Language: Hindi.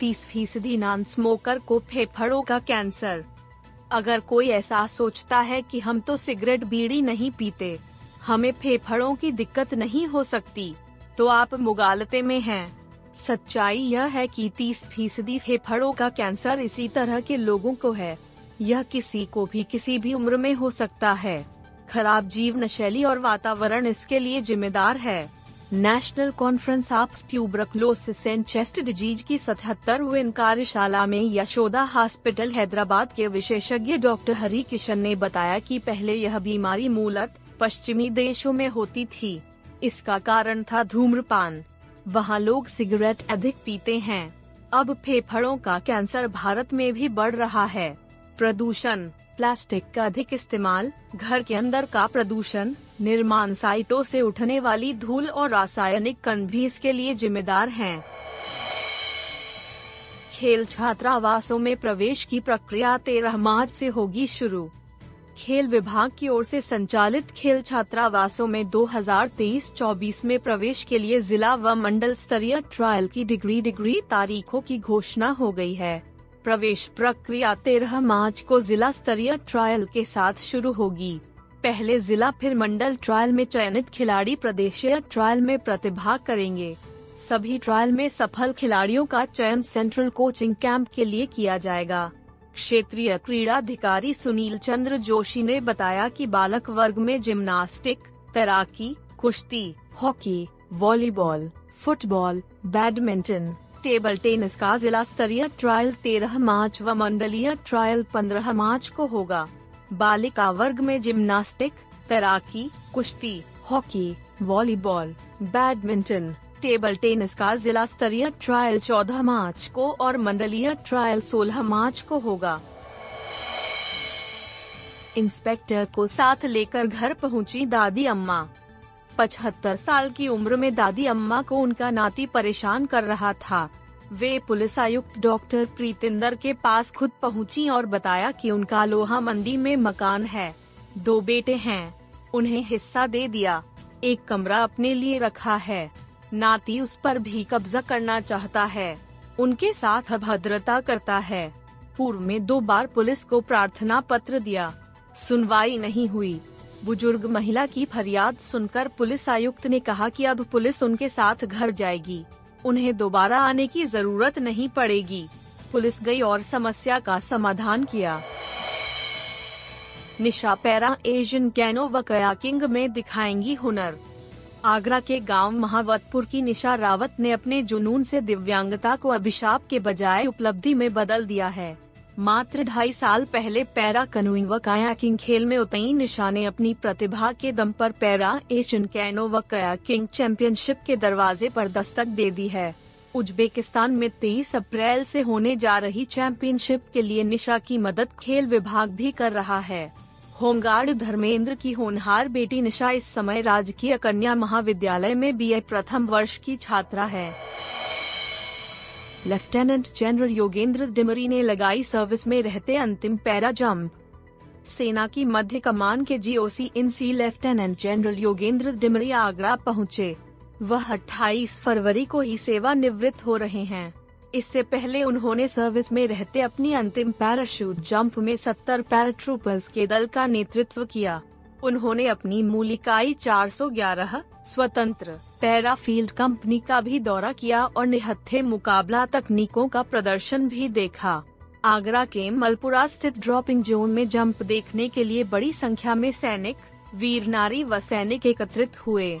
तीस फ़ीसदी नॉन स्मोकर को फेफड़ों का कैंसर अगर कोई ऐसा सोचता है कि हम तो सिगरेट बीड़ी नहीं पीते, हमें फेफड़ों की दिक्कत नहीं हो सकती तो आप मुगालते में हैं। सच्चाई यह है कि 30 फ़ीसदी फेफड़ों का कैंसर इसी तरह के लोगों को है। यह किसी को भी किसी भी उम्र में हो सकता है। खराब जीवन शैली और वातावरण इसके लिए जिम्मेदार है। National conference of tuberculosis and chest disease की सतहत्तरवीं कार्यशाला में यशोदा हॉस्पिटल, हैदराबाद के विशेषज्ञ डॉक्टर हरि किशन ने बताया कि पहले यह बीमारी मूलत पश्चिमी देशों में होती थी। इसका कारण था धूम्रपान। वहाँ लोग सिगरेट अधिक पीते हैं। अब फेफड़ों का कैंसर भारत में भी बढ़ रहा है। प्रदूषण, प्लास्टिक का अधिक इस्तेमाल, घर के अंदर का प्रदूषण निर्माण साइटों से उठने वाली धूल और रासायनिक कण भी इसके लिए जिम्मेदार हैं। खेल छात्रावासों में प्रवेश की प्रक्रिया तेरह मार्च से होगी शुरू। खेल विभाग की ओर से संचालित खेल छात्रावासों में 2023-24 में प्रवेश के लिए जिला व मंडल स्तरीय ट्रायल की डिग्री डिग्री तारीखों की घोषणा हो गई है। प्रवेश प्रक्रिया तेरह मार्च को जिला स्तरीय ट्रायल के साथ शुरू होगी। पहले जिला फिर मंडल ट्रायल में चयनित खिलाड़ी प्रदेशीय ट्रायल में प्रतिभाग करेंगे। सभी ट्रायल में सफल खिलाड़ियों का चयन सेंट्रल कोचिंग कैंप के लिए किया जाएगा। क्षेत्रीय क्रीड़ा अधिकारी सुनील चंद्र जोशी ने बताया कि बालक वर्ग में जिम्नास्टिक, तैराकी, कुश्ती, hockey, volleyball, football, badminton, table tennis का जिला स्तरीय ट्रायल 13 मार्च व मंडलीय ट्रायल 15 मार्च को होगा। बालिका वर्ग में जिम्नास्टिक, तैराकी, कुश्ती, hockey, volleyball, badminton, table tennis का जिला स्तरीय ट्रायल 14 मार्च को और मंडलीय ट्रायल 16 मार्च को होगा। इंस्पेक्टर को साथ लेकर घर पहुँची दादी अम्मा। पचहत्तर साल की उम्र में दादी अम्मा को उनका नाती परेशान कर रहा था। वे पुलिस आयुक्त डॉक्टर प्रीतिंदर के पास खुद पहुँची और बताया कि उनका लोहा मंडी में मकान है। दो बेटे हैं। उन्हें हिस्सा दे दिया। एक कमरा अपने लिए रखा है। नाती उस पर भी कब्जा करना चाहता है। उनके साथ अभद्रता करता है। पूर्व में दो बार पुलिस को प्रार्थना पत्र दिया। सुनवाई नहीं हुई। बुज़ुर्ग महिला की फरियाद सुनकर पुलिस आयुक्त ने कहा कि अब पुलिस उनके साथ घर जाएगी। उन्हें दोबारा आने की ज़रूरत नहीं पड़ेगी। पुलिस गई और समस्या का समाधान किया। निशा पैरा एशियन कैनो व कयाकिंग में दिखाएँगी हुनर। आगरा के गाँव महावतपुर की निशा रावत ने अपने जुनून से दिव्यांगता को अभिशाप के बजाय उपलब्धि में बदल दिया है। मात्र ढाई साल पहले पैरा कनुइंग व कायाकिंग खेल में उतई निशा ने अपनी प्रतिभा के दम पर पैरा एशियन कैनो व कयाकिंग चैंपियनशिप के दरवाजे पर दस्तक दे दी है। उज्बेकिस्तान में 23 अप्रैल से होने जा रही चैंपियनशिप के लिए निशा की मदद खेल विभाग भी कर रहा है। होमगार्ड धर्मेंद्र की होनहार बेटी निशा इस समय राजकीय कन्या महाविद्यालय में बीए प्रथम वर्ष की छात्रा है। लेफ्टिनेंट जनरल योगेंद्र डिमरी ने लगाई सर्विस में रहते अंतिम पैरा जंप। सेना की मध्य कमान के GOC in C lieutenant general Yogendra Dimri Agra पहुँचे। वह 28 फरवरी को ही सेवा निवृत्त हो रहे हैं। इससे पहले उन्होंने सर्विस में रहते अपनी अंतिम पैराशूट जंप में 70 पैराट्रूपर्स के दल का नेतृत्व किया। उन्होंने अपनी मूल इकाई 411 स्वतंत्र पैराफील्ड कंपनी का भी दौरा किया और निहत्थे मुकाबला तकनीकों का प्रदर्शन भी देखा। आगरा के मलपुरा स्थित ड्रॉपिंग जोन में जंप देखने के लिए बड़ी संख्या में सैनिक वीर नारी व सैनिक एकत्रित हुए।